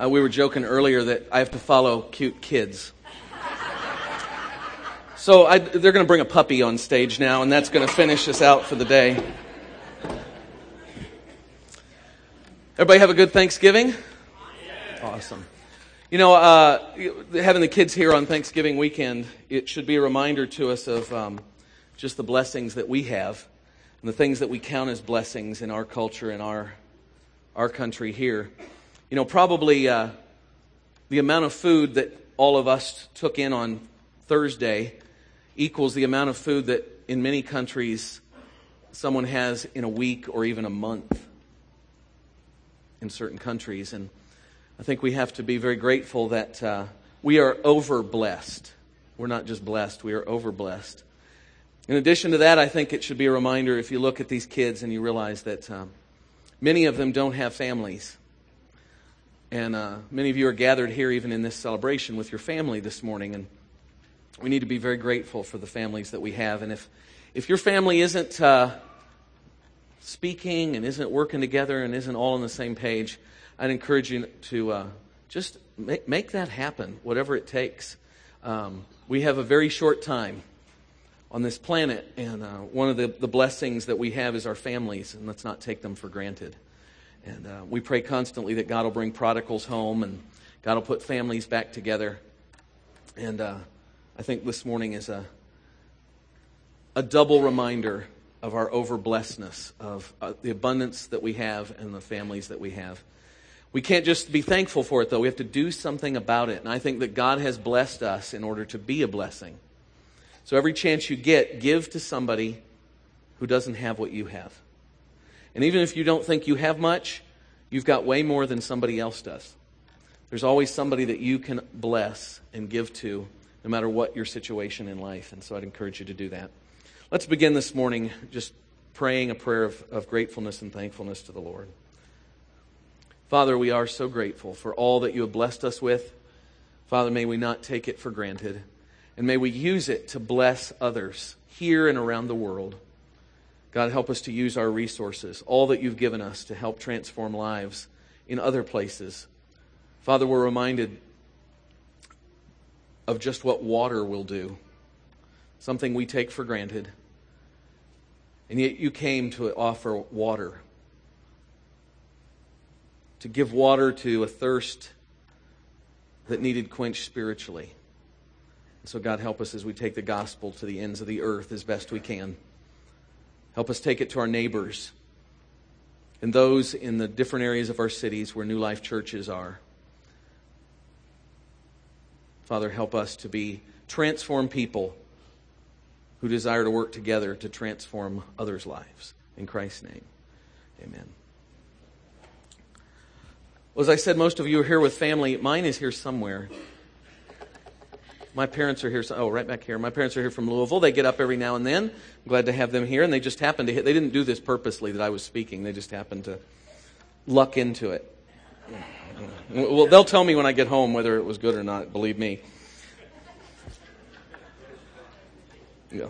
Uh, we were joking earlier that I have to follow cute kids. So I, they're going to bring a puppy on stage now, and that's going to finish us out for the day. Everybody have a good Thanksgiving? Awesome. You know, uh, having the kids here on Thanksgiving weekend, it should be a reminder to us of um, just the blessings that we have and the things that we count as blessings in our culture and our, our country here. You know, probably uh, the amount of food that all of us took in on Thursday equals the amount of food that in many countries someone has in a week or even a month in certain countries. And I think we have to be very grateful that uh, we are over blessed. We're not just blessed, we are over blessed. In addition to that, I think it should be a reminder if you look at these kids and you realize that um, many of them don't have families. And uh, many of you are gathered here, even in this celebration, with your family this morning. And we need to be very grateful for the families that we have. And if, if your family isn't uh, speaking and isn't working together and isn't all on the same page, I'd encourage you to uh, just make, make, that happen, whatever it takes. Um, we have a very short time on this planet. And uh, one of the, the blessings that we have is our families, and let's not take them for granted. And uh, we pray constantly that God will bring prodigals home and God will put families back together. And uh, I think this morning is a, a double reminder of our overblessedness, of uh, the abundance that we have and the families that we have. We can't just be thankful for it, though. We have to do something about it. And I think that God has blessed us in order to be a blessing. So every chance you get, give to somebody who doesn't have what you have. And even if you don't think you have much, you've got way more than somebody else does. There's always somebody that you can bless and give to, no matter what your situation in life. And so I'd encourage you to do that. Let's begin this morning just praying a prayer of, of gratefulness and thankfulness to the Lord. Father, we are so grateful for all that you have blessed us with. Father, may we not take it for granted. And may we use it to bless others here and around the world. God, help us to use our resources, all that you've given us, to help transform lives in other places. Father, we're reminded of just what water will do, something we take for granted. And yet you came to offer water, to give water to a thirst that needed quenched spiritually. So, God, help us as we take the gospel to the ends of the earth as best we can. Help us take it to our neighbors and those in the different areas of our cities where New Life churches are. Father, help us to be transformed people who desire to work together to transform others' lives. In Christ's name, amen. Well, as I said, most of you are here with family. Mine is here somewhere. My parents are here. So, oh, right back here. My parents are here from Louisville. They get up every now and then. I'm glad to have them here. And they just happened to hit. They didn't do this purposely that I was speaking. They just happened to luck into it. Well, they'll tell me when I get home whether it was good or not. Believe me. Yeah.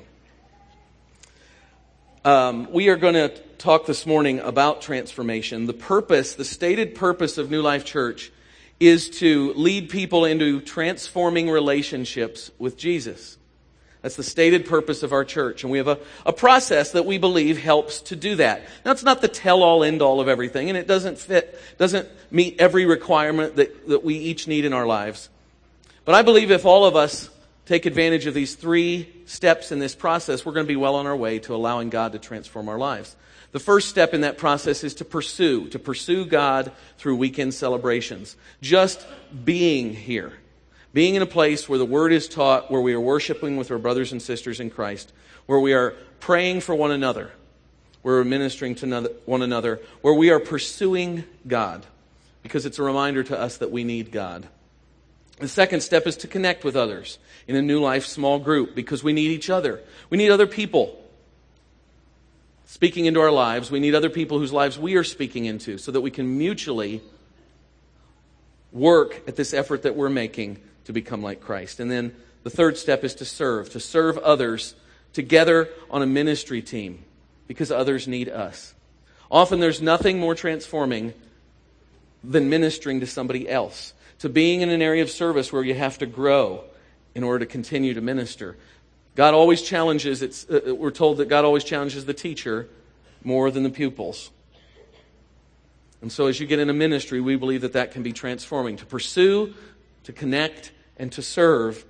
Um, we are going to talk this morning about transformation. The purpose, the stated purpose of New Life Church is to lead people into transforming relationships with Jesus. That's the stated purpose of our church. And we have a, a process that we believe helps to do that. Now, it's not the tell all end all of everything, and it doesn't fit, doesn't meet every requirement that, that we each need in our lives. But I believe if all of us take advantage of these three steps in this process, we're going to be well on our way to allowing God to transform our lives. The first step in that process is to pursue, to pursue God through weekend celebrations. Just being here. Being in a place where the word is taught, where we are worshiping with our brothers and sisters in Christ, where we are praying for one another, where we're ministering to one another, where we are pursuing God, because it's a reminder to us that we need God. The second step is to connect with others in a new life small group because we need each other. We need other people speaking into our lives. We need other people whose lives we are speaking into so that we can mutually work at this effort that we're making to become like Christ. And then the third step is to serve, to serve others together on a ministry team because others need us. Often there's nothing more transforming than ministering to somebody else, to being in an area of service where you have to grow in order to continue to minister. God always challenges, it's, uh, uh we're told that God always challenges the teacher more than the pupils. And so as you get into ministry, we believe that that can be transforming. To pursue, to connect, and to serve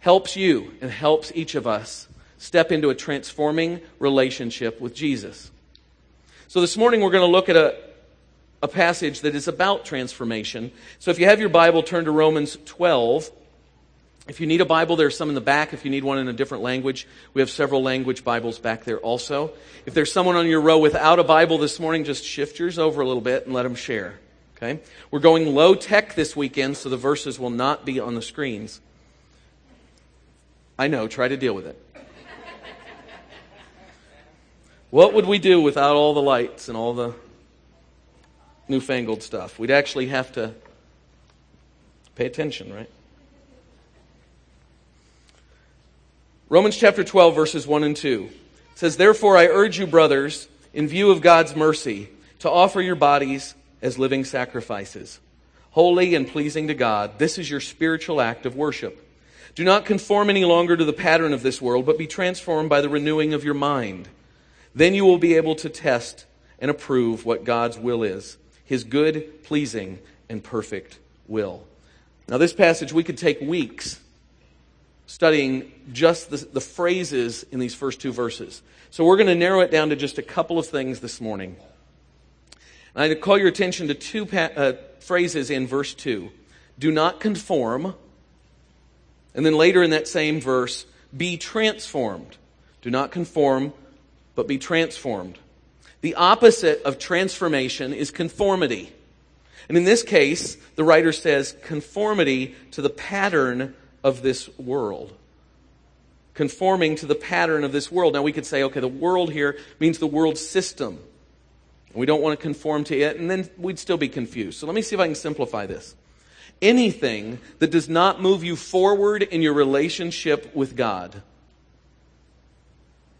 helps you and helps each of us step into a transforming relationship with Jesus. So this morning we're going to look at a, a passage that is about transformation. So if you have your Bible, turn to Romans 12. If you need a Bible, there's some in the back. If you need one in a different language, we have several language Bibles back there also. If there's someone on your row without a Bible this morning, just shift yours over a little bit and let them share. Okay? We're going low tech this weekend, so the verses will not be on the screens. I know, try to deal with it. what would we do without all the lights and all the newfangled stuff? We'd actually have to pay attention, right? Romans chapter 12, verses 1 and 2 says, Therefore I urge you, brothers, in view of God's mercy, to offer your bodies as living sacrifices, holy and pleasing to God. This is your spiritual act of worship. Do not conform any longer to the pattern of this world, but be transformed by the renewing of your mind. Then you will be able to test and approve what God's will is, his good, pleasing, and perfect will. Now, this passage, we could take weeks studying just the, the phrases in these first two verses. So we're going to narrow it down to just a couple of things this morning. And I'd call your attention to two pa- uh, phrases in verse 2. Do not conform. And then later in that same verse, be transformed. Do not conform, but be transformed. The opposite of transformation is conformity. And in this case, the writer says conformity to the pattern of this world. Conforming to the pattern of this world. Now we could say, okay, the world here means the world system. We don't want to conform to it, and then we'd still be confused. So let me see if I can simplify this. Anything that does not move you forward in your relationship with God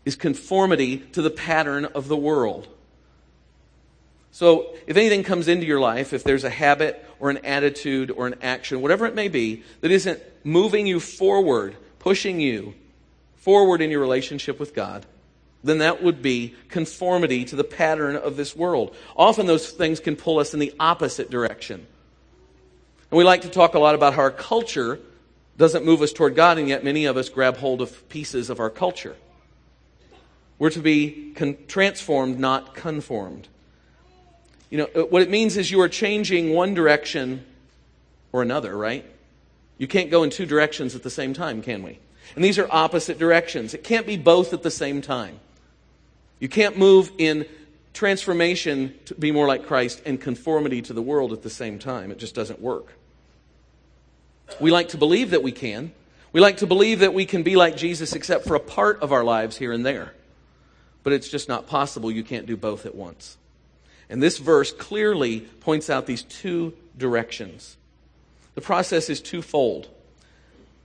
is conformity to the pattern of the world. So, if anything comes into your life, if there's a habit or an attitude or an action, whatever it may be, that isn't moving you forward, pushing you forward in your relationship with God, then that would be conformity to the pattern of this world. Often those things can pull us in the opposite direction. And we like to talk a lot about how our culture doesn't move us toward God, and yet many of us grab hold of pieces of our culture. We're to be con- transformed, not conformed. You know, uh, what it means is you are changing one direction or another, right? You can't go in two directions at the same time, can we? And these are opposite directions. It can't be both at the same time. You can't move in transformation to be more like Christ and conformity to the world at the same time. It just doesn't work. We like to believe that we can. We like to believe that we can be like Jesus except for a part of our lives here and there. But it's just not possible. You can't do both at once. And this verse clearly points out these two directions. The process is twofold.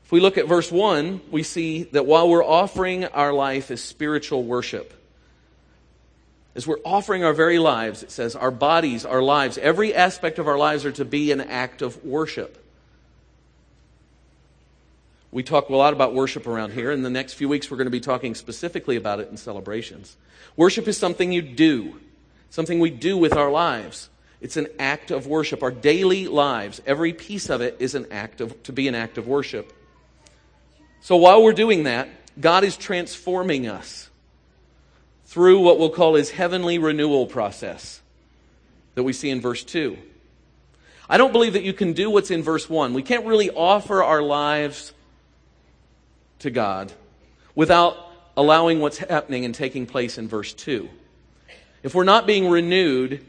If we look at verse 1, we see that while we're offering our life as spiritual worship, as we're offering our very lives, it says our bodies, our lives, every aspect of our lives are to be an act of worship. We talk a lot about worship around here. In the next few weeks, we're going to be talking specifically about it in celebrations. Worship is something you do something we do with our lives. It's an act of worship. Our daily lives, every piece of it is an act of, to be an act of worship. So while we're doing that, God is transforming us through what we'll call his heavenly renewal process that we see in verse 2. I don't believe that you can do what's in verse 1. We can't really offer our lives to God without allowing what's happening and taking place in verse 2. If we're not being renewed,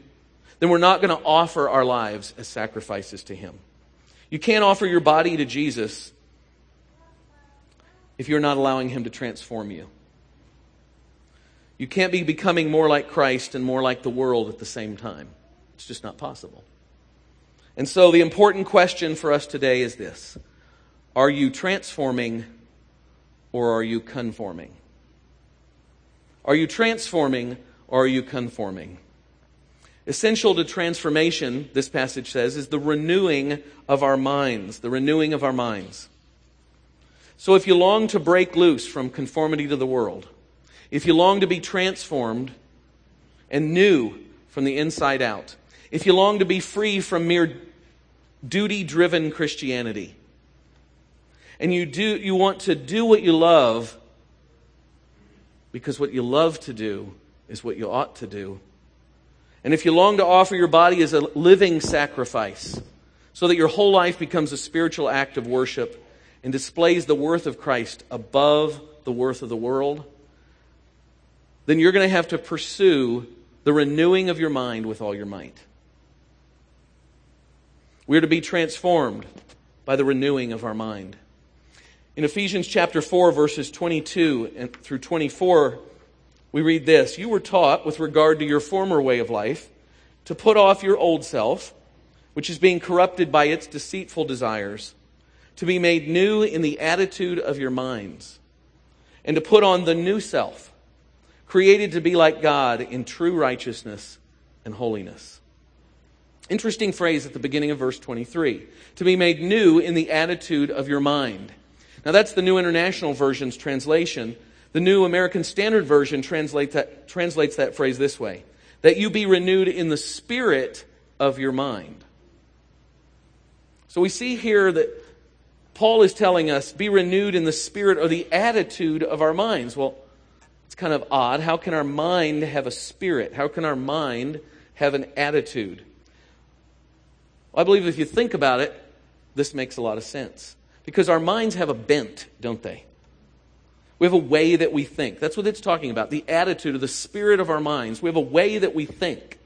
then we're not going to offer our lives as sacrifices to Him. You can't offer your body to Jesus if you're not allowing Him to transform you. You can't be becoming more like Christ and more like the world at the same time. It's just not possible. And so the important question for us today is this Are you transforming or are you conforming? Are you transforming or are you conforming? Essential to transformation, this passage says, is the renewing of our minds. The renewing of our minds. So if you long to break loose from conformity to the world, if you long to be transformed and new from the inside out, if you long to be free from mere duty driven Christianity, and you, do, you want to do what you love because what you love to do is what you ought to do. And if you long to offer your body as a living sacrifice so that your whole life becomes a spiritual act of worship and displays the worth of Christ above the worth of the world, then you're going to have to pursue the renewing of your mind with all your might. We're to be transformed by the renewing of our mind. In Ephesians chapter 4, verses 22 through 24, we read this You were taught, with regard to your former way of life, to put off your old self, which is being corrupted by its deceitful desires, to be made new in the attitude of your minds, and to put on the new self, created to be like God in true righteousness and holiness. Interesting phrase at the beginning of verse 23 to be made new in the attitude of your mind. Now, that's the New International Version's translation. The New American Standard Version translates that, translates that phrase this way that you be renewed in the spirit of your mind. So we see here that Paul is telling us be renewed in the spirit or the attitude of our minds. Well, it's kind of odd. How can our mind have a spirit? How can our mind have an attitude? Well, I believe if you think about it, this makes a lot of sense. Because our minds have a bent, don't they? We have a way that we think. That's what it's talking about the attitude of the spirit of our minds. We have a way that we think.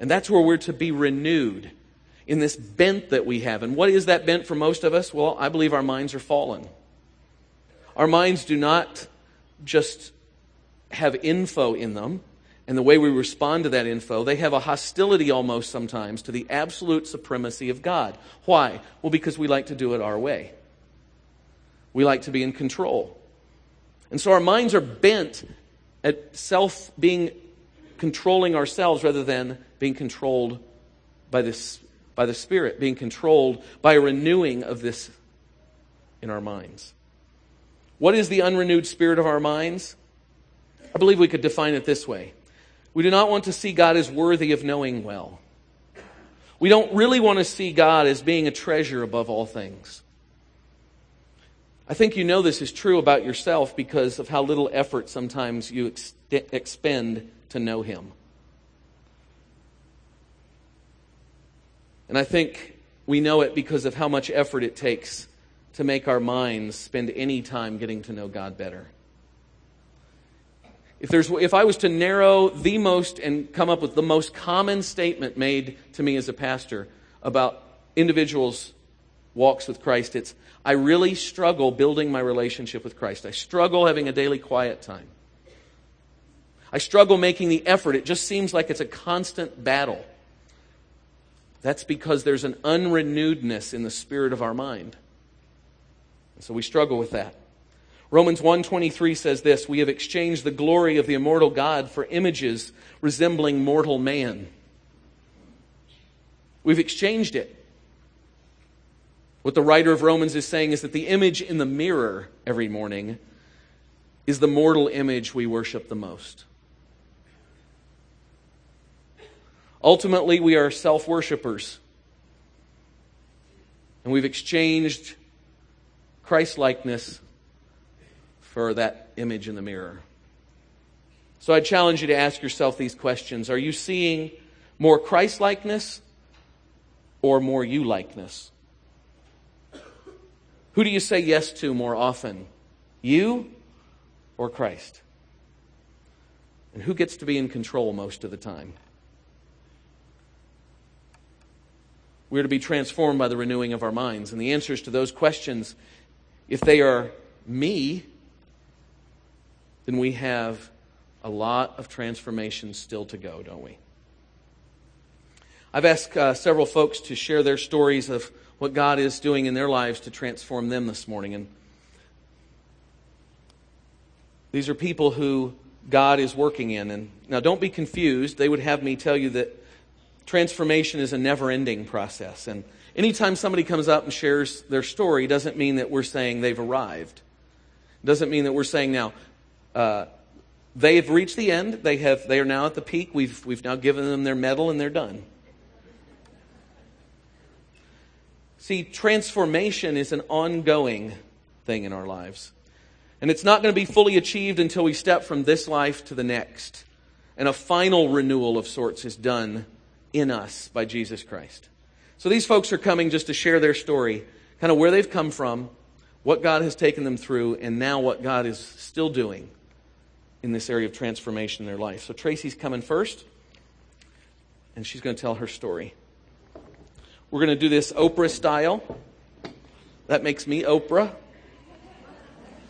And that's where we're to be renewed in this bent that we have. And what is that bent for most of us? Well, I believe our minds are fallen. Our minds do not just have info in them, and the way we respond to that info, they have a hostility almost sometimes to the absolute supremacy of God. Why? Well, because we like to do it our way. We like to be in control. And so our minds are bent at self being controlling ourselves rather than being controlled by this by the Spirit, being controlled by a renewing of this in our minds. What is the unrenewed spirit of our minds? I believe we could define it this way we do not want to see God as worthy of knowing well. We don't really want to see God as being a treasure above all things. I think you know this is true about yourself because of how little effort sometimes you ex- expend to know Him. And I think we know it because of how much effort it takes to make our minds spend any time getting to know God better. If, there's, if I was to narrow the most and come up with the most common statement made to me as a pastor about individuals' walks with Christ, it's I really struggle building my relationship with Christ. I struggle having a daily quiet time. I struggle making the effort. It just seems like it's a constant battle. That's because there's an unrenewedness in the spirit of our mind. And so we struggle with that. Romans 1:23 says this, we have exchanged the glory of the immortal God for images resembling mortal man. We've exchanged it. What the writer of Romans is saying is that the image in the mirror every morning is the mortal image we worship the most. Ultimately, we are self worshippers. And we've exchanged Christ likeness for that image in the mirror. So I challenge you to ask yourself these questions Are you seeing more Christ likeness or more you likeness? Who do you say yes to more often? You or Christ? And who gets to be in control most of the time? We're to be transformed by the renewing of our minds. And the answers to those questions, if they are me, then we have a lot of transformation still to go, don't we? I've asked uh, several folks to share their stories of what God is doing in their lives to transform them this morning. And these are people who God is working in. And now don't be confused. They would have me tell you that transformation is a never ending process. And anytime somebody comes up and shares their story, doesn't mean that we're saying they've arrived. Doesn't mean that we're saying now, uh, they have reached the end. They, have, they are now at the peak. We've, we've now given them their medal and they're done. See, transformation is an ongoing thing in our lives. And it's not going to be fully achieved until we step from this life to the next. And a final renewal of sorts is done in us by Jesus Christ. So these folks are coming just to share their story, kind of where they've come from, what God has taken them through, and now what God is still doing in this area of transformation in their life. So Tracy's coming first, and she's going to tell her story. We're going to do this Oprah style. That makes me Oprah.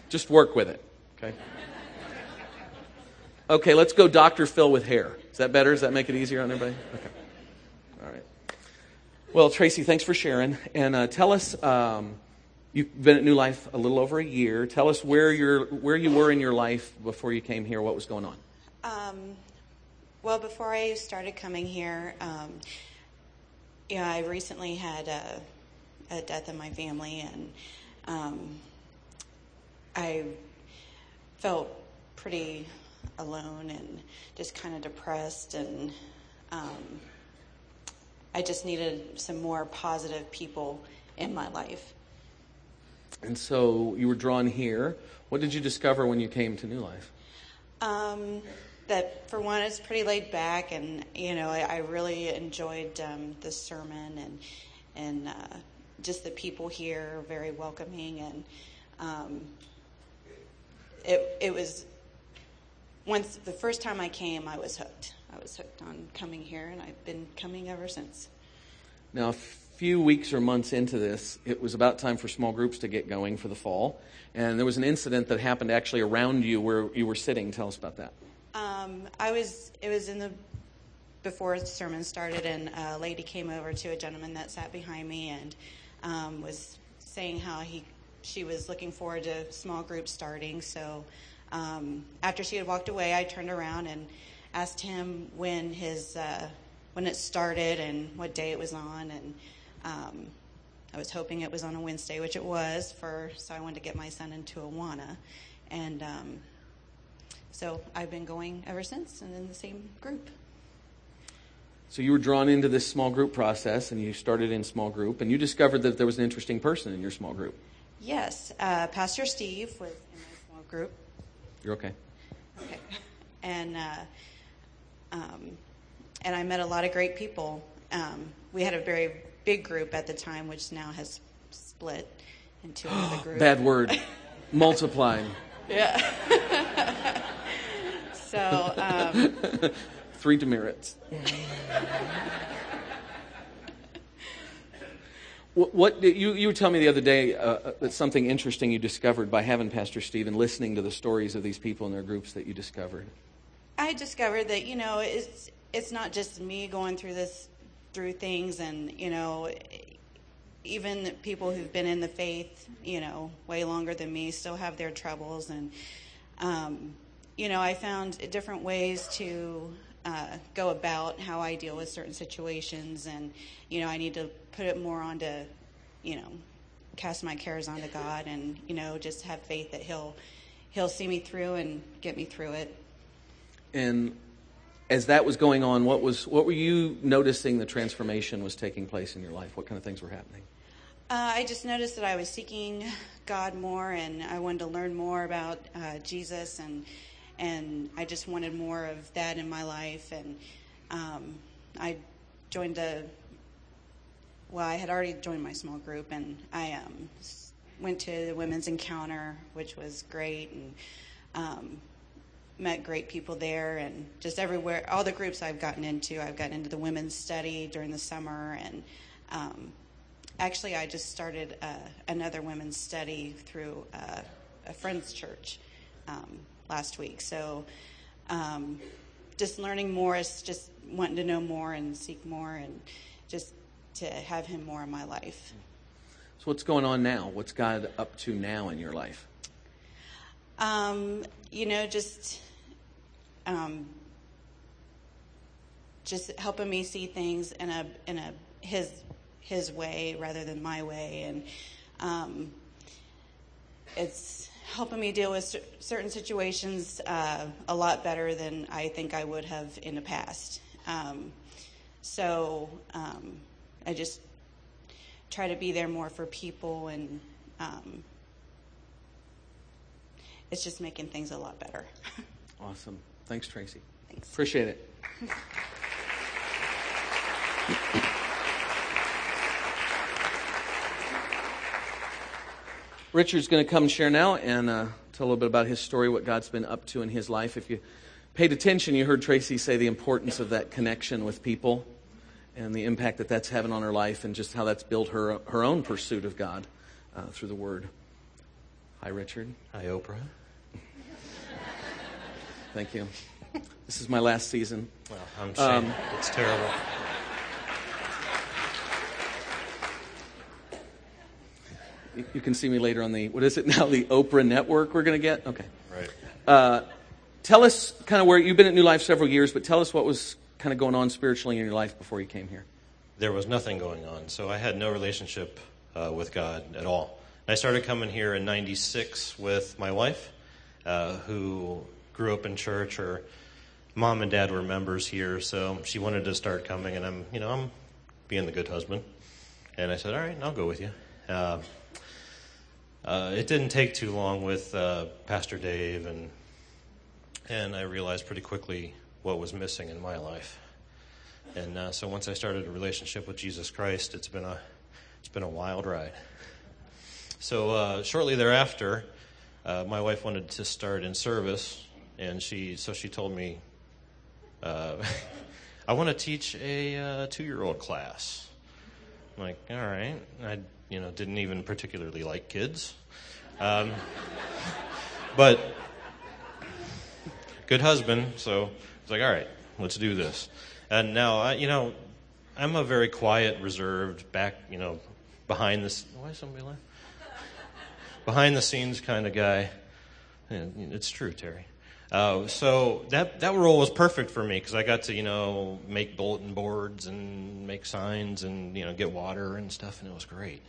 Just work with it, okay? Okay, let's go Dr. Phil with hair. Is that better? Does that make it easier on everybody? Okay. All right. Well, Tracy, thanks for sharing. And uh, tell us, um, you've been at New Life a little over a year. Tell us where, you're, where you were in your life before you came here, what was going on. Um, well, before I started coming here, um, yeah, I recently had a, a, death in my family, and um, I felt pretty alone and just kind of depressed, and um, I just needed some more positive people in my life. And so you were drawn here. What did you discover when you came to New Life? Um, that for one, it's pretty laid back, and you know, I, I really enjoyed um, the sermon and and uh, just the people here are very welcoming, and um, it it was once the first time I came, I was hooked. I was hooked on coming here, and I've been coming ever since. Now, a few weeks or months into this, it was about time for small groups to get going for the fall, and there was an incident that happened actually around you where you were sitting. Tell us about that. Um, I was. It was in the before the sermon started, and a lady came over to a gentleman that sat behind me and um, was saying how he she was looking forward to small group starting. So um, after she had walked away, I turned around and asked him when his uh, when it started and what day it was on, and um, I was hoping it was on a Wednesday, which it was. For so I wanted to get my son into Awana, and um, so I've been going ever since, and in the same group. So you were drawn into this small group process, and you started in small group, and you discovered that there was an interesting person in your small group. Yes, uh, Pastor Steve was in my small group. You're okay. Okay. And uh, um, and I met a lot of great people. Um, we had a very big group at the time, which now has split into another group. Bad word. Multiplied. Yeah. so. Um, Three demerits. What, what you, you were telling me the other day uh, uh, that something interesting you discovered by having Pastor Stephen listening to the stories of these people in their groups that you discovered. I discovered that you know it's it's not just me going through this through things, and you know even people who've been in the faith you know way longer than me still have their troubles, and um, you know I found different ways to uh, go about how I deal with certain situations, and you know I need to put it more onto, you know, cast my cares onto God, and you know just have faith that He'll He'll see me through and get me through it. And as that was going on, what was what were you noticing the transformation was taking place in your life? What kind of things were happening? Uh, I just noticed that I was seeking God more, and I wanted to learn more about uh, Jesus and and I just wanted more of that in my life. And um, I joined a well, I had already joined my small group, and I um, went to the women's encounter, which was great, and um, met great people there, and just everywhere. All the groups I've gotten into, I've gotten into the women's study during the summer, and um, actually, I just started uh, another women's study through uh, a friend's church. Last week. So um, just learning more is just wanting to know more and seek more and just to have Him more in my life. So, what's going on now? What's God up to now in your life? Um, you know, just um, just helping me see things in a in a his his way rather than my way, and um, it's helping me deal with certain situations uh, a lot better than I think I would have in the past. Um, so um, I just try to be there more for people, and um, it's just making things a lot better. awesome. Thanks, Tracy. Thanks. Appreciate it. Richard's going to come share now and uh, tell a little bit about his story, what God's been up to in his life. If you paid attention, you heard Tracy say the importance of that connection with people and the impact that that's having on her life and just how that's built her, her own pursuit of God uh, through the Word. Hi, Richard. Hi, Oprah. Thank you. This is my last season. Well, I'm. Um, it's terrible. You can see me later on the, what is it now, the Oprah Network we're going to get? Okay. Right. Uh, tell us kind of where, you've been at New Life several years, but tell us what was kind of going on spiritually in your life before you came here. There was nothing going on. So I had no relationship uh, with God at all. I started coming here in 96 with my wife, uh, who grew up in church. Her mom and dad were members here, so she wanted to start coming, and I'm, you know, I'm being the good husband. And I said, all right, I'll go with you. Uh, uh, it didn't take too long with uh, Pastor Dave, and and I realized pretty quickly what was missing in my life. And uh, so once I started a relationship with Jesus Christ, it's been a it's been a wild ride. So uh, shortly thereafter, uh, my wife wanted to start in service, and she so she told me, uh, "I want to teach a two year old class." I'm like, all right. I you know, didn't even particularly like kids. Um, but good husband, so it's like, all right, let's do this. And now, I, you know, I'm a very quiet, reserved, back, you know, behind the why is somebody laughing? Behind the scenes kind of guy. it's true, Terry. Uh, so that that role was perfect for me because I got to you know make bulletin boards and make signs and you know get water and stuff, and it was great.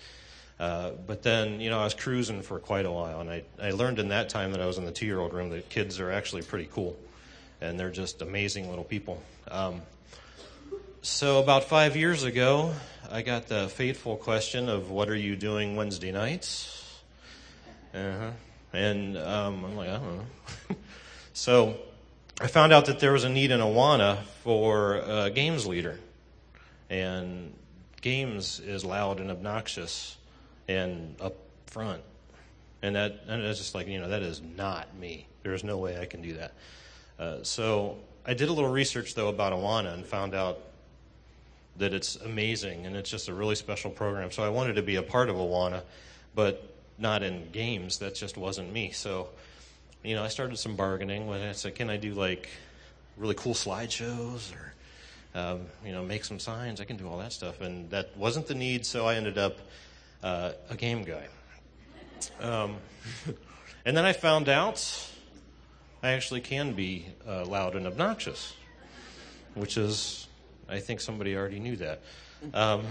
Uh, but then you know I was cruising for quite a while, and I I learned in that time that I was in the two year old room that kids are actually pretty cool, and they're just amazing little people. Um, so about five years ago, I got the fateful question of what are you doing Wednesday nights? Uh-huh. And um, I'm like, I don't know. So I found out that there was a need in Awana for a games leader. And games is loud and obnoxious and up front. And that and it's just like, you know, that is not me. There's no way I can do that. Uh, so I did a little research, though, about Awana and found out that it's amazing and it's just a really special program. So I wanted to be a part of Awana, but not in games. That just wasn't me. So you know, I started some bargaining when I said, can I do like really cool slideshows or, um, you know, make some signs? I can do all that stuff. And that wasn't the need, so I ended up uh, a game guy. Um, and then I found out I actually can be uh, loud and obnoxious, which is, I think somebody already knew that. Um,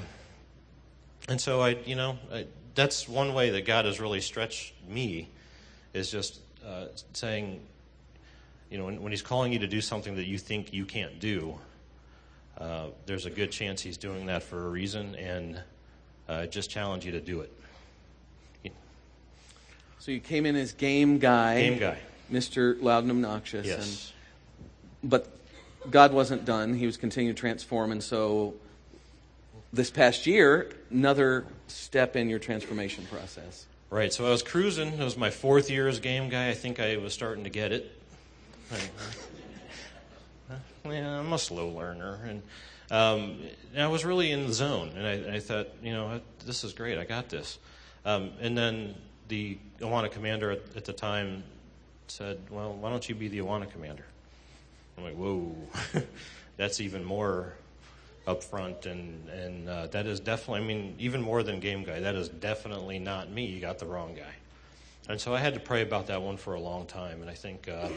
and so I, you know, I, that's one way that God has really stretched me is just uh, saying, you know, when, when, he's calling you to do something that you think you can't do, uh, there's a good chance he's doing that for a reason, and uh, just challenge you to do it. So you came in as game guy, game guy, Mr. Loud and Obnoxious, yes. And, but God wasn't done; He was continuing to transform, and so this past year, another step in your transformation process. Right, so I was cruising. It was my fourth year as game guy. I think I was starting to get it. yeah, I'm a slow learner, and, um, and I was really in the zone. And I, I, thought, you know, this is great. I got this. Um, and then the Awana commander at, at, the time said, "Well, why don't you be the Awana commander?" I'm like, "Whoa, that's even more up front, and and uh, that is definitely. I mean, even more than game guy, that is definitely not me. You got the wrong guy. And so I had to pray about that one for a long time, and I think uh, I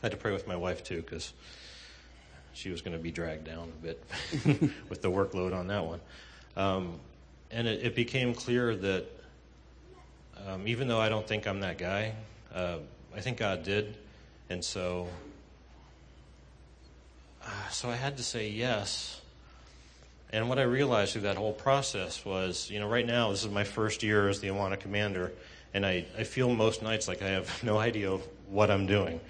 had to pray with my wife too because she was going to be dragged down a bit with the workload on that one. Um, and it, it, became clear that um, even though I don't think I'm that guy, uh, I think God did, and so uh, so I had to say yes. And what I realized through that whole process was, you know, right now this is my first year as the Awana commander, and I, I feel most nights like I have no idea what I'm doing.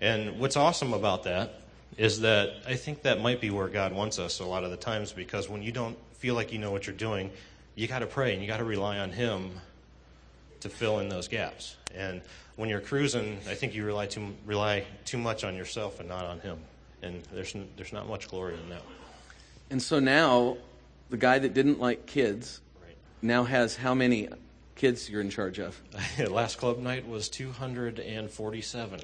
And what's awesome about that is that I think that might be where God wants us a lot of the times because when you don't feel like you know what you're doing, you got to pray and you got to rely on Him to fill in those gaps. And when you're cruising, I think you rely too rely too much on yourself and not on Him. And there's there's not much glory in that. And so now, the guy that didn't like kids Right. now has how many kids you're in charge of? Last club night was 247.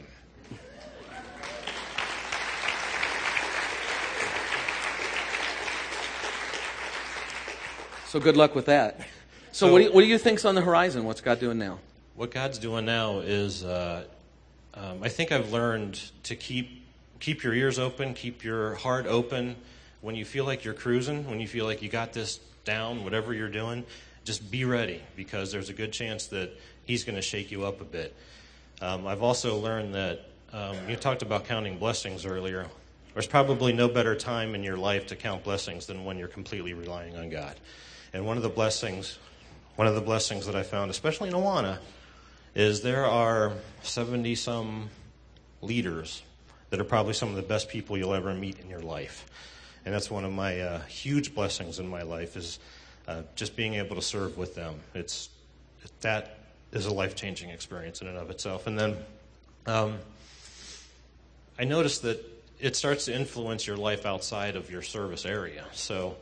So good luck with that. So, So- what, do you, what do you think's on the horizon? What's God doing now? What God's doing now is, uh, um, I think I've learned to keep keep your ears open, keep your heart open. When you feel like you're cruising, when you feel like you got this down, whatever you're doing, just be ready because there's a good chance that He's going to shake you up a bit. Um, I've also learned that um, you talked about counting blessings earlier. There's probably no better time in your life to count blessings than when you're completely relying on God. And one of the blessings, one of the blessings that I found, especially in Awana, is there are 70 some leaders that are probably some of the best people you'll ever meet in your life. And that's one of my uh, huge blessings in my life is uh, just being able to serve with them. It's that is a life changing experience in and of itself. And then um, I noticed that it starts to influence your life outside of your service area. So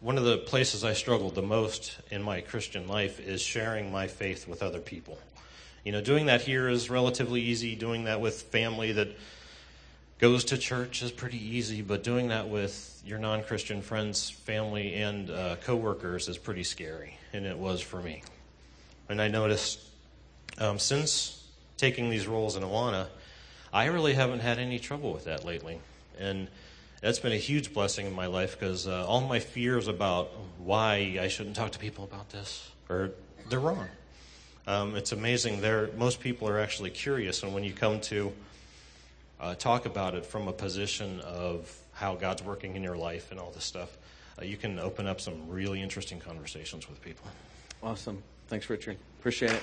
one of the places I struggled the most in my Christian life is sharing my faith with other people. You know, doing that here is relatively easy. Doing that with family that goes to church is pretty easy, but doing that with your non Christian friends, family, and uh, coworkers is pretty scary, and it was for me. And I noticed um, since taking these roles in Awana, I really haven't had any trouble with that lately. And that's been a huge blessing in my life because uh, all my fears about why I shouldn't talk to people about this are they're wrong. Um, it's amazing. There, most people are actually curious, and when you come to uh, talk about it from a position of how God's working in your life and all this stuff, uh, you can open up some really interesting conversations with people. Awesome. Thanks, Richard. Appreciate it.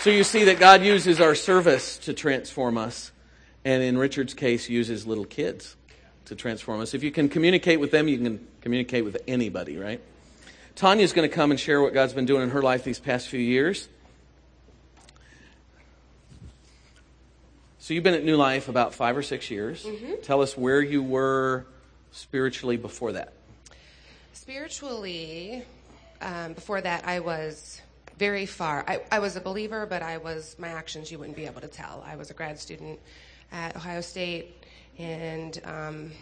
So you see that God uses our service to transform us, and in Richard's case, uses little kids to transform us. If you can communicate with them, you can communicate with anybody, right? Tanya's going to come and share what God's been doing in her life these past few years. So you've been at New Life about five or six years. Tell us where you were spiritually before that. Spiritually, um, before that, I was very far. I, I was a believer, but I was my actions you wouldn't be able to tell. I was a grad student at Ohio State, and um,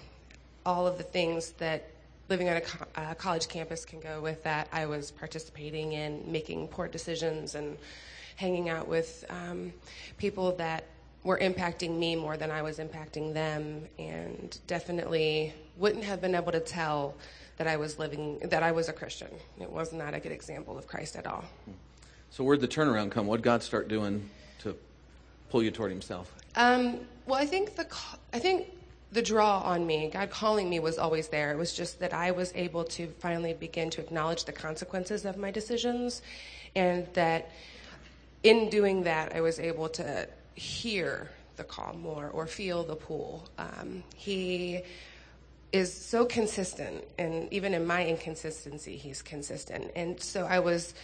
all of the things that living on a co- uh, college campus can go with that. I was participating in making poor decisions and hanging out with um, people that were impacting me more than I was impacting them, and definitely wouldn't have been able to tell that I was living, that I was a Christian. It was not a good example of Christ at all. So where'd the turnaround come? What'd God start doing to pull you toward Himself? Um, well, I think the I think the draw on me, God calling me, was always there. It was just that I was able to finally begin to acknowledge the consequences of my decisions, and that in doing that, I was able to hear the call more or feel the pull. Um, he is so consistent, and even in my inconsistency, he's consistent. And so I was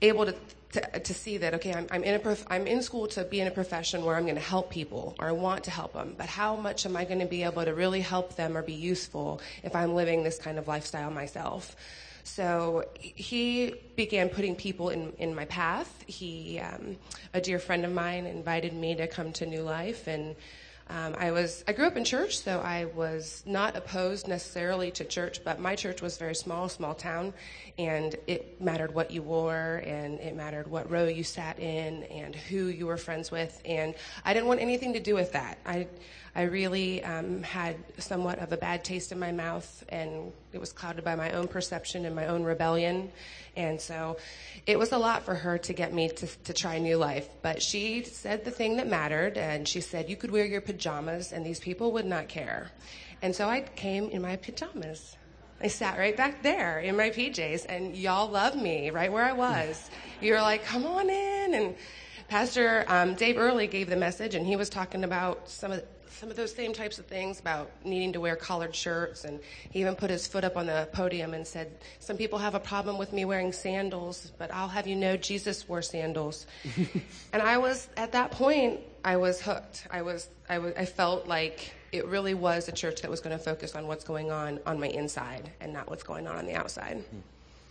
able to to, to see that okay, I'm, I'm in a prof- I'm in school to be in a profession where I'm going to help people or I want to help them, but how much am I going to be able to really help them or be useful if I'm living this kind of lifestyle myself? So he began putting people in, in my path. He, um, a dear friend of mine, invited me to come to New Life, and Um, I was I grew up in church, so I was not opposed necessarily to church, but my church was very small, small town, and it mattered what you wore, and it mattered what row you sat in, and who you were friends with, and I didn't want anything to do with that. I I really um, had somewhat of a bad taste in my mouth, and it was clouded by my own perception and my own rebellion. And so it was a lot for her to get me to, to try new life. But she said the thing that mattered, and she said, You could wear your pajamas, and these people would not care. And so I came in my pajamas. I sat right back there in my PJs, and y'all loved me right where I was. You were like, Come on in. And Pastor um, Dave Early gave the message, and he was talking about some of some of those same types of things about needing to wear collared shirts. And he even put his foot up on the podium and said, Some people have a problem with me wearing sandals, but I'll have you know Jesus wore sandals. and I was, at that point, I was hooked. I was, I, w- I felt like it really was a church that was going to focus on what's going on on my inside and not what's going on on the outside. Hmm.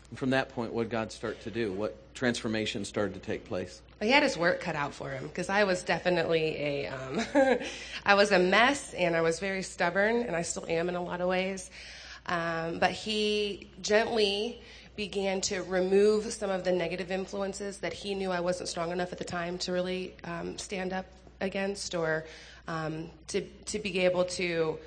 And from that point, what did God start to do? What transformation started to take place? He had his work cut out for him because I was definitely a, um, I was a mess and I was very stubborn and I still am in a lot of ways. Um, but he gently began to remove some of the negative influences that he knew I wasn't strong enough at the time to really um, stand up against or um, to to be able to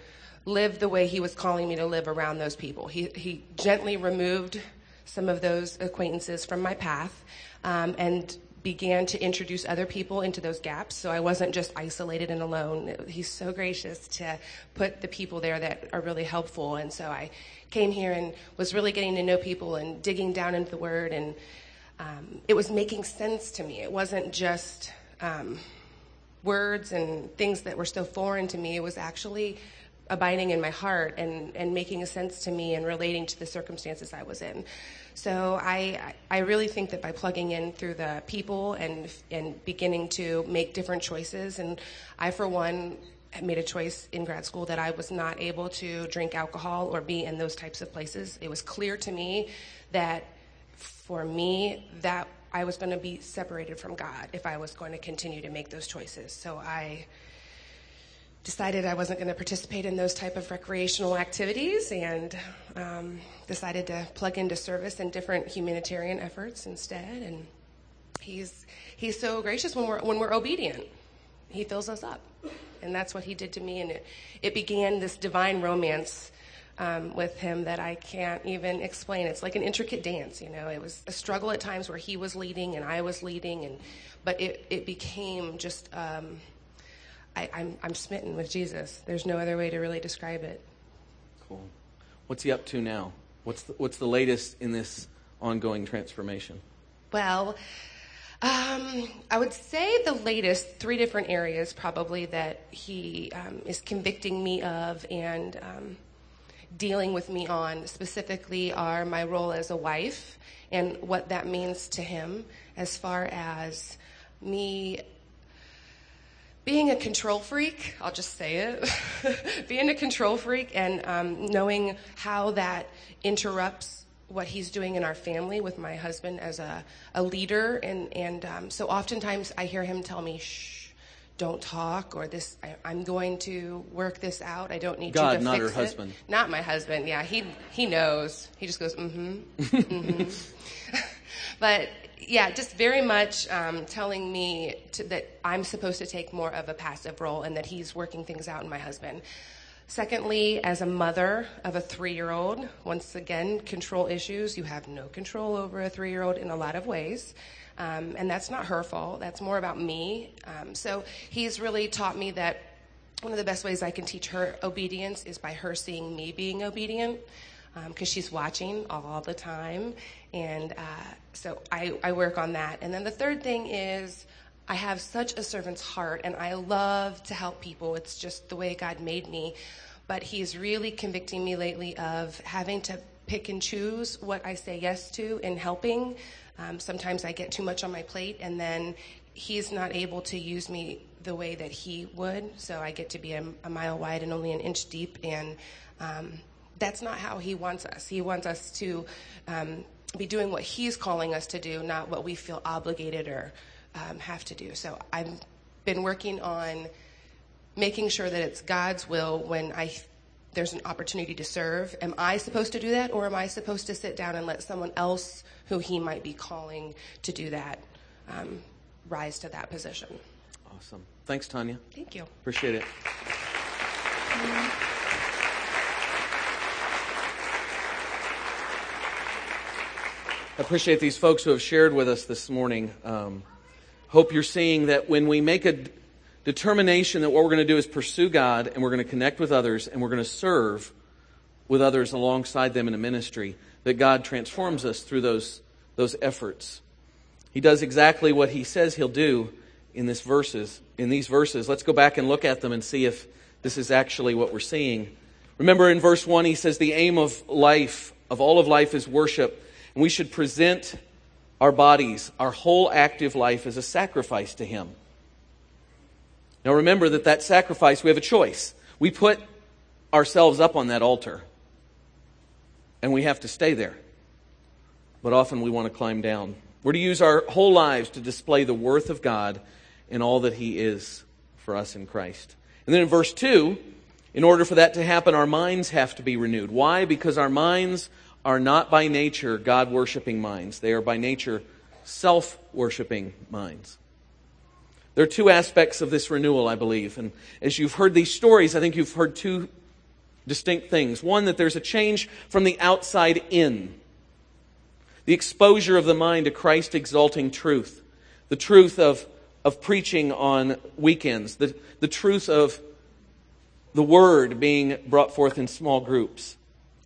live the way he was calling me to live around those people. He he gently removed some of those acquaintances from my path um, and began to introduce other people into those gaps so I wasn't just isolated and alone. He's so gracious to put the people there that are really helpful. And so I came here and was really getting to know people and digging down into the Word, and um, it was making sense to me. It wasn't just um, words and things that were so foreign to me, it was actually abiding in my heart and, and making a sense to me and relating to the circumstances I was in. So I, I really think that by plugging in through the people and, and beginning to make different choices, and I, for one, made a choice in grad school that I was not able to drink alcohol or be in those types of places. It was clear to me that for me, that I was going to be separated from God if I was going to continue to make those choices. So I decided I wasn't going to participate in those type of recreational activities and um, decided to plug into service and different humanitarian efforts instead. And he's he's so gracious when we're when we're obedient. He fills us up, and that's what he did to me. And it, it began this divine romance. Um, with him that I can't even explain. It's like an intricate dance, you know. It was a struggle at times where he was leading and I was leading, and but it it became just um, I, am I'm, I'm smitten with Jesus. There's no other way to really describe it. Cool. What's he up to now? What's the, what's the latest in this ongoing transformation? Well, um, I would say the latest three different areas probably that he um, is convicting me of and um, dealing with me on specifically are my role as a wife and what that means to him as far as me being a control freak, I'll just say it, being a control freak and um, knowing how that interrupts what he's doing in our family with my husband as a, a leader. And, and um, so oftentimes I hear him tell me, shh, don't talk, or this, I, am going to work this out. I don't need God, you to not fix her it. husband. Not my husband. Yeah, he, he knows. He just goes, mm-hmm, mm-hmm. but yeah, just very much um, telling me to, that I'm supposed to take more of a passive role and that he's working things out in my husband. Secondly, as a mother of a three year old, once again, control issues. You have no control over a three year old in a lot of ways. Um, and that's not her fault, that's more about me. Um, so he's really taught me that one of the best ways I can teach her obedience is by her seeing me being obedient because um, she's watching all the time. And uh, so I, I work on that. And then the third thing is I have such a servant's heart and I love to help people. It's just the way God made me. But He's really convicting me lately of having to pick and choose what I say yes to in helping. Um, sometimes I get too much on my plate and then He's not able to use me the way that He would. So I get to be a, a mile wide and only an inch deep. And um, that's not how He wants us. He wants us to. Um, be doing what He's calling us to do, not what we feel obligated or um, have to do. So I've been working on making sure that it's God's will when I there's an opportunity to serve. Am I supposed to do that, or am I supposed to sit down and let someone else who He might be calling to do that um, rise to that position? Awesome. Thanks, Tanya. Thank you. Appreciate it. Appreciate these folks who have shared with us this morning. Um, hope you're seeing that when we make a d- determination that what we're going to do is pursue God and we're going to connect with others and we're going to serve with others alongside them in a ministry, that God transforms us through those, those efforts. He does exactly what he says he'll do in this verses, in these verses. Let's go back and look at them and see if this is actually what we're seeing. Remember in verse 1 he says the aim of life, of all of life is worship. And we should present our bodies, our whole active life, as a sacrifice to Him. Now remember that that sacrifice, we have a choice. We put ourselves up on that altar, and we have to stay there. But often we want to climb down. We're to use our whole lives to display the worth of God and all that He is for us in Christ. And then in verse 2, in order for that to happen, our minds have to be renewed. Why? Because our minds are not by nature God worshiping minds, they are by nature self worshiping minds. There are two aspects of this renewal, I believe. And as you've heard these stories, I think you've heard two distinct things. One, that there's a change from the outside in, the exposure of the mind to Christ exalting truth, the truth of, of preaching on weekends, the, the truth of the word being brought forth in small groups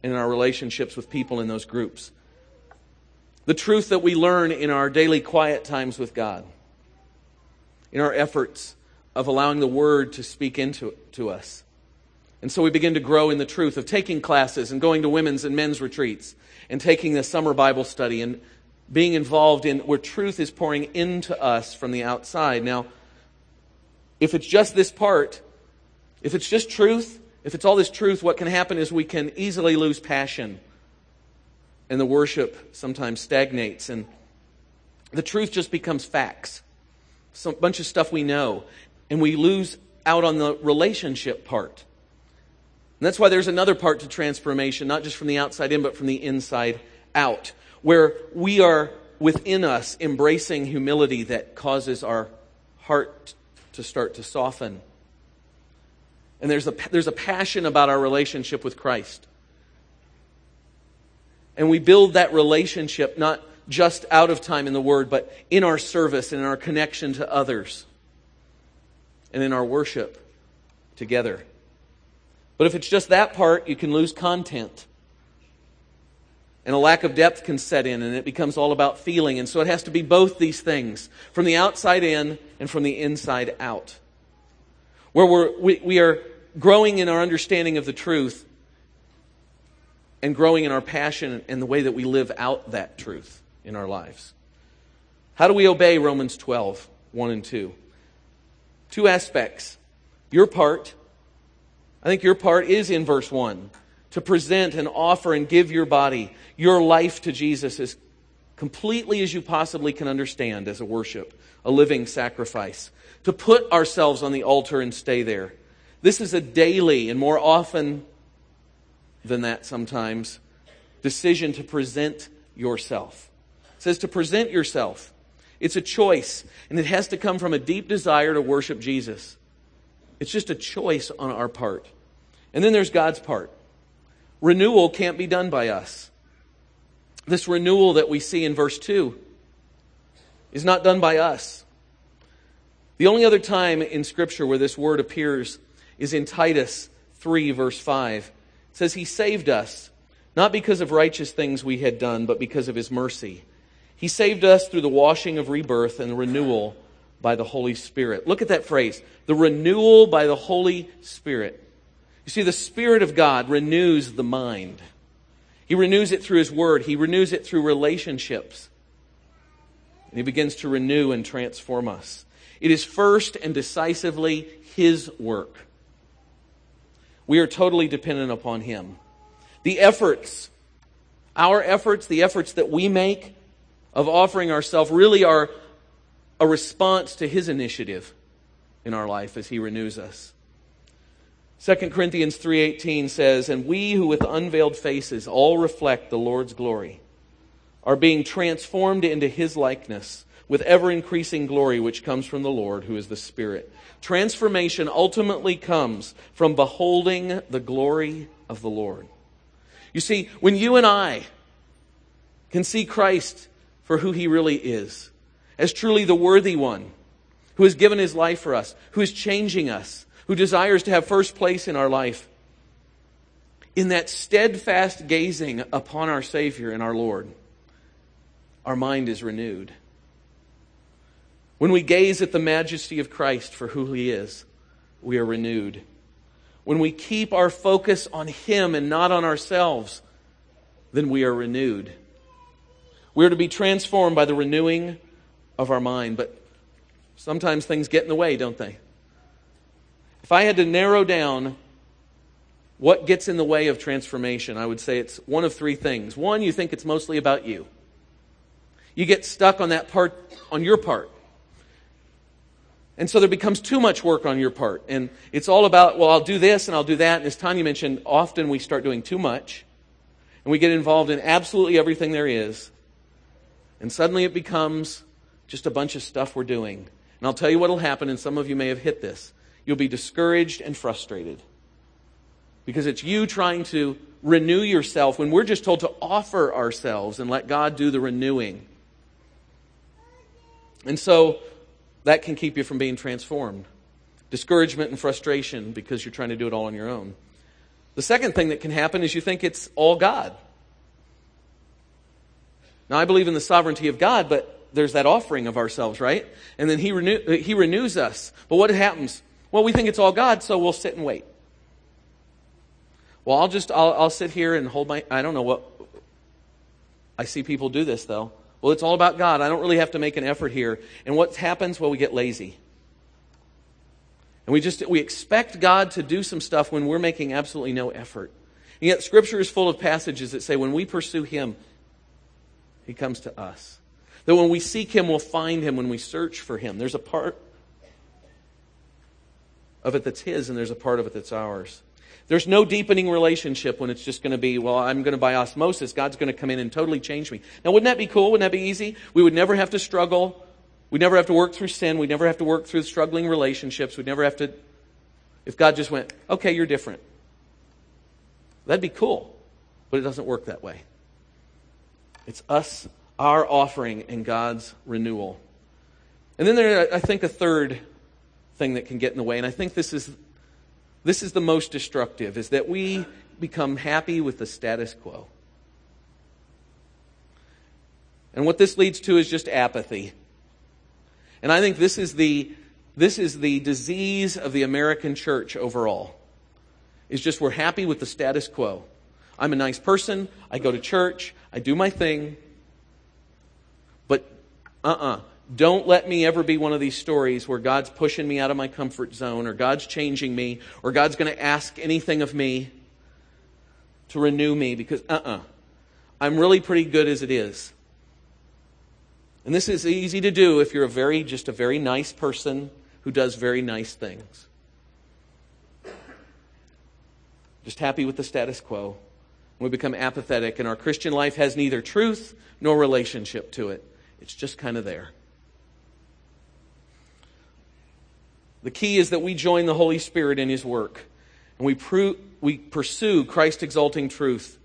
in our relationships with people in those groups. The truth that we learn in our daily quiet times with God, in our efforts of allowing the Word to speak into to us. And so we begin to grow in the truth of taking classes and going to women's and men's retreats and taking the summer Bible study and being involved in where truth is pouring into us from the outside. Now, if it's just this part, if it's just truth, if it's all this truth, what can happen is we can easily lose passion. And the worship sometimes stagnates. And the truth just becomes facts. a bunch of stuff we know. And we lose out on the relationship part. And that's why there's another part to transformation, not just from the outside in, but from the inside out, where we are within us embracing humility that causes our heart to start to soften and there's a, there's a passion about our relationship with Christ. And we build that relationship not just out of time in the Word, but in our service and in our connection to others and in our worship together. But if it's just that part, you can lose content. And a lack of depth can set in, and it becomes all about feeling. And so it has to be both these things from the outside in and from the inside out. Where we're, we, we are growing in our understanding of the truth and growing in our passion and the way that we live out that truth in our lives. How do we obey Romans 12, 1 and 2? Two aspects. Your part, I think your part is in verse 1 to present and offer and give your body, your life to Jesus as completely as you possibly can understand as a worship, a living sacrifice. To put ourselves on the altar and stay there. This is a daily and more often than that sometimes decision to present yourself. It says to present yourself. It's a choice, and it has to come from a deep desire to worship Jesus. It's just a choice on our part. And then there's God's part. Renewal can't be done by us. This renewal that we see in verse 2 is not done by us. The only other time in Scripture where this word appears is in Titus 3, verse 5. It says, He saved us, not because of righteous things we had done, but because of His mercy. He saved us through the washing of rebirth and the renewal by the Holy Spirit. Look at that phrase the renewal by the Holy Spirit. You see, the Spirit of God renews the mind. He renews it through His Word, He renews it through relationships. And He begins to renew and transform us. It is first and decisively His work. We are totally dependent upon Him. The efforts, our efforts, the efforts that we make of offering ourselves really are a response to His initiative in our life as He renews us. 2 Corinthians 3:18 says, "And we who with unveiled faces all reflect the Lord's glory are being transformed into his likeness with ever increasing glory which comes from the Lord who is the Spirit." Transformation ultimately comes from beholding the glory of the Lord. You see, when you and I can see Christ for who he really is, as truly the worthy one who has given his life for us, who is changing us, who desires to have first place in our life. In that steadfast gazing upon our Savior and our Lord, our mind is renewed. When we gaze at the majesty of Christ for who He is, we are renewed. When we keep our focus on Him and not on ourselves, then we are renewed. We are to be transformed by the renewing of our mind. But sometimes things get in the way, don't they? If I had to narrow down what gets in the way of transformation, I would say it's one of three things. One, you think it's mostly about you. You get stuck on that part, on your part. And so there becomes too much work on your part. And it's all about, well, I'll do this and I'll do that. And as Tanya mentioned, often we start doing too much. And we get involved in absolutely everything there is. And suddenly it becomes just a bunch of stuff we're doing. And I'll tell you what will happen, and some of you may have hit this you'll be discouraged and frustrated. Because it's you trying to renew yourself when we're just told to offer ourselves and let God do the renewing. And so that can keep you from being transformed. Discouragement and frustration because you're trying to do it all on your own. The second thing that can happen is you think it's all God. Now, I believe in the sovereignty of God, but there's that offering of ourselves, right? And then he, renew, he renews us. But what happens? Well, we think it's all God, so we'll sit and wait. Well, I'll just, I'll, I'll sit here and hold my, I don't know what, I see people do this though. Well, it's all about God. I don't really have to make an effort here. And what happens? Well, we get lazy. And we just, we expect God to do some stuff when we're making absolutely no effort. And yet, Scripture is full of passages that say when we pursue Him, He comes to us. That when we seek Him, we'll find Him when we search for Him. There's a part of it that's His, and there's a part of it that's ours. There's no deepening relationship when it's just going to be, well, I'm going to by osmosis. God's going to come in and totally change me. Now, wouldn't that be cool? Wouldn't that be easy? We would never have to struggle. We'd never have to work through sin. We'd never have to work through struggling relationships. We'd never have to, if God just went, okay, you're different. That'd be cool. But it doesn't work that way. It's us, our offering, and God's renewal. And then there, I think, a third thing that can get in the way, and I think this is this is the most destructive, is that we become happy with the status quo. And what this leads to is just apathy. And I think this is the this is the disease of the American church overall. Is just we're happy with the status quo. I'm a nice person, I go to church, I do my thing. But uh-uh. Don't let me ever be one of these stories where God's pushing me out of my comfort zone or God's changing me or God's going to ask anything of me to renew me because, uh uh-uh. uh. i am really pretty good as it is. And this is easy to do if you're a very, just a very nice person who does very nice things. Just happy with the status quo. We become apathetic, and our Christian life has neither truth nor relationship to it. It's just kind of there. The key is that we join the Holy Spirit in His work and we, we pursue Christ exalting truth.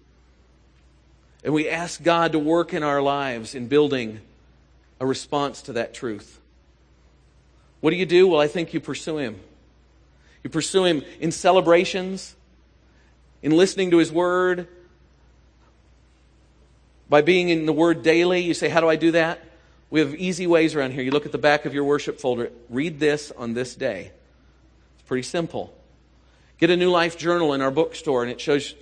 And we ask God to work in our lives in building a response to that truth. What do you do? Well, I think you pursue Him. You pursue Him in celebrations, in listening to His Word, by being in the Word daily. You say, How do I do that? We have easy ways around here. You look at the back of your worship folder, read this on this day. It's pretty simple. Get a New Life journal in our bookstore, and it shows,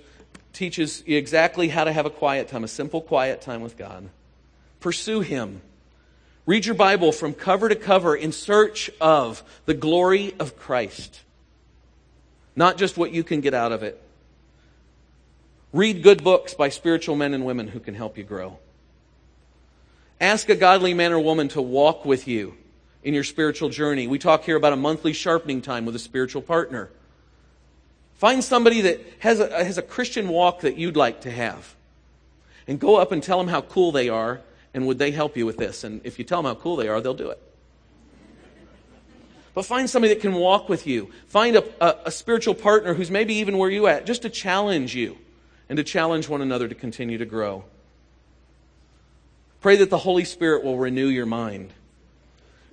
teaches you exactly how to have a quiet time, a simple quiet time with God. Pursue Him. Read your Bible from cover to cover in search of the glory of Christ, not just what you can get out of it. Read good books by spiritual men and women who can help you grow. Ask a godly man or woman to walk with you in your spiritual journey. We talk here about a monthly sharpening time with a spiritual partner. Find somebody that has a, has a Christian walk that you'd like to have. And go up and tell them how cool they are, and would they help you with this? And if you tell them how cool they are, they'll do it. But find somebody that can walk with you. Find a, a, a spiritual partner who's maybe even where you at, just to challenge you and to challenge one another to continue to grow. Pray that the Holy Spirit will renew your mind.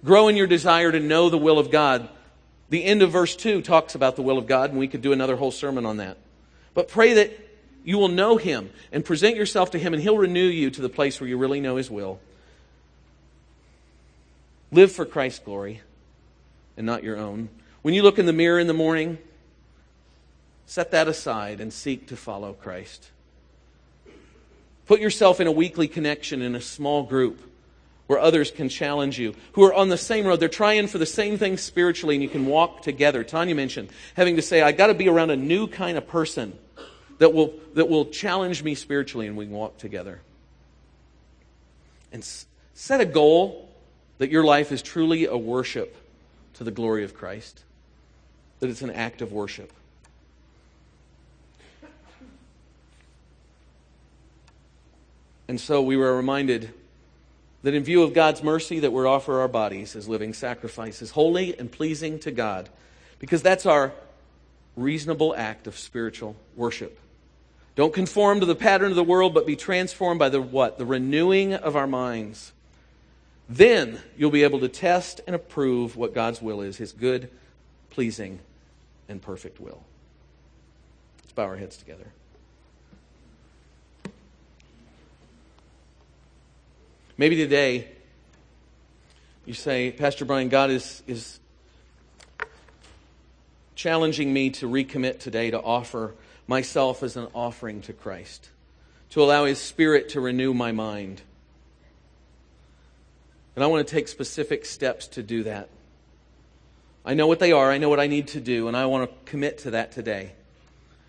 Grow in your desire to know the will of God. The end of verse 2 talks about the will of God, and we could do another whole sermon on that. But pray that you will know Him and present yourself to Him, and He'll renew you to the place where you really know His will. Live for Christ's glory and not your own. When you look in the mirror in the morning, set that aside and seek to follow Christ. Put yourself in a weekly connection in a small group where others can challenge you, who are on the same road. They're trying for the same thing spiritually, and you can walk together. Tanya mentioned having to say, I got to be around a new kind of person that will, that will challenge me spiritually, and we can walk together. And set a goal that your life is truly a worship to the glory of Christ, that it's an act of worship. And so we were reminded that in view of God's mercy that we offer our bodies as living sacrifices, holy and pleasing to God, because that's our reasonable act of spiritual worship. Don't conform to the pattern of the world, but be transformed by the what? The renewing of our minds. Then you'll be able to test and approve what God's will is, his good, pleasing, and perfect will. Let's bow our heads together. Maybe today you say, Pastor Brian, God is, is challenging me to recommit today to offer myself as an offering to Christ, to allow His Spirit to renew my mind. And I want to take specific steps to do that. I know what they are, I know what I need to do, and I want to commit to that today.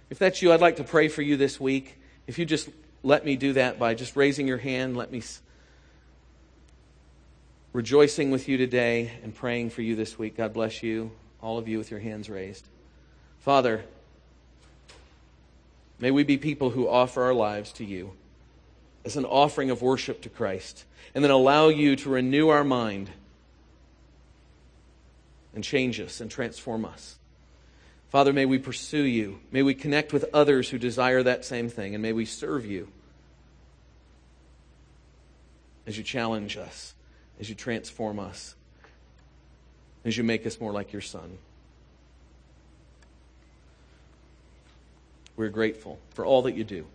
If that's you, I'd like to pray for you this week. If you just let me do that by just raising your hand, let me rejoicing with you today and praying for you this week. God bless you, all of you with your hands raised. Father, may we be people who offer our lives to you as an offering of worship to Christ, and then allow you to renew our mind and change us and transform us. Father, may we pursue you. May we connect with others who desire that same thing, and may we serve you as you challenge us as you transform us, as you make us more like your Son. We're grateful for all that you do.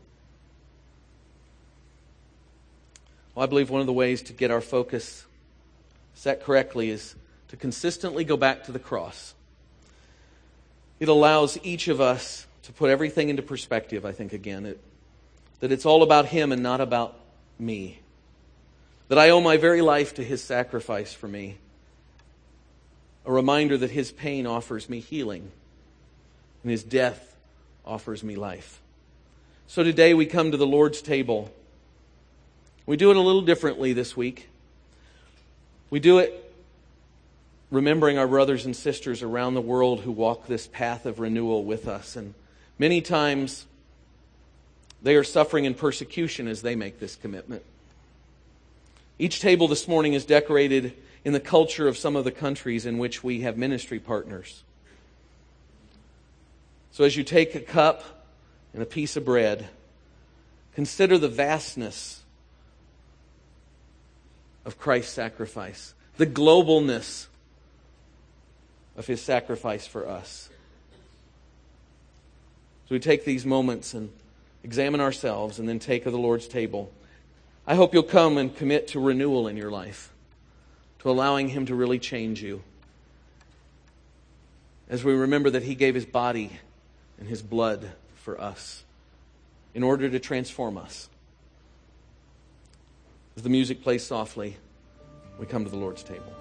Well, I believe one of the ways to get our focus set correctly is to consistently go back to the cross. It allows each of us to put everything into perspective, I think, again. It, that it's all about Him and not about me that I owe my very life to his sacrifice for me. A reminder that his pain offers me healing and his death offers me life. So today we come to the Lord's table. We do it a little differently this week. We do it remembering our brothers and sisters around the world who walk this path of renewal with us. And many times they are suffering in persecution as they make this commitment. Each table this morning is decorated in the culture of some of the countries in which we have ministry partners. So as you take a cup and a piece of bread, consider the vastness of Christ's sacrifice, the globalness of his sacrifice for us. So we take these moments and examine ourselves and then take of the Lord's table. I hope you'll come and commit to renewal in your life, to allowing Him to really change you. As we remember that He gave His body and His blood for us in order to transform us. As the music plays softly, we come to the Lord's table.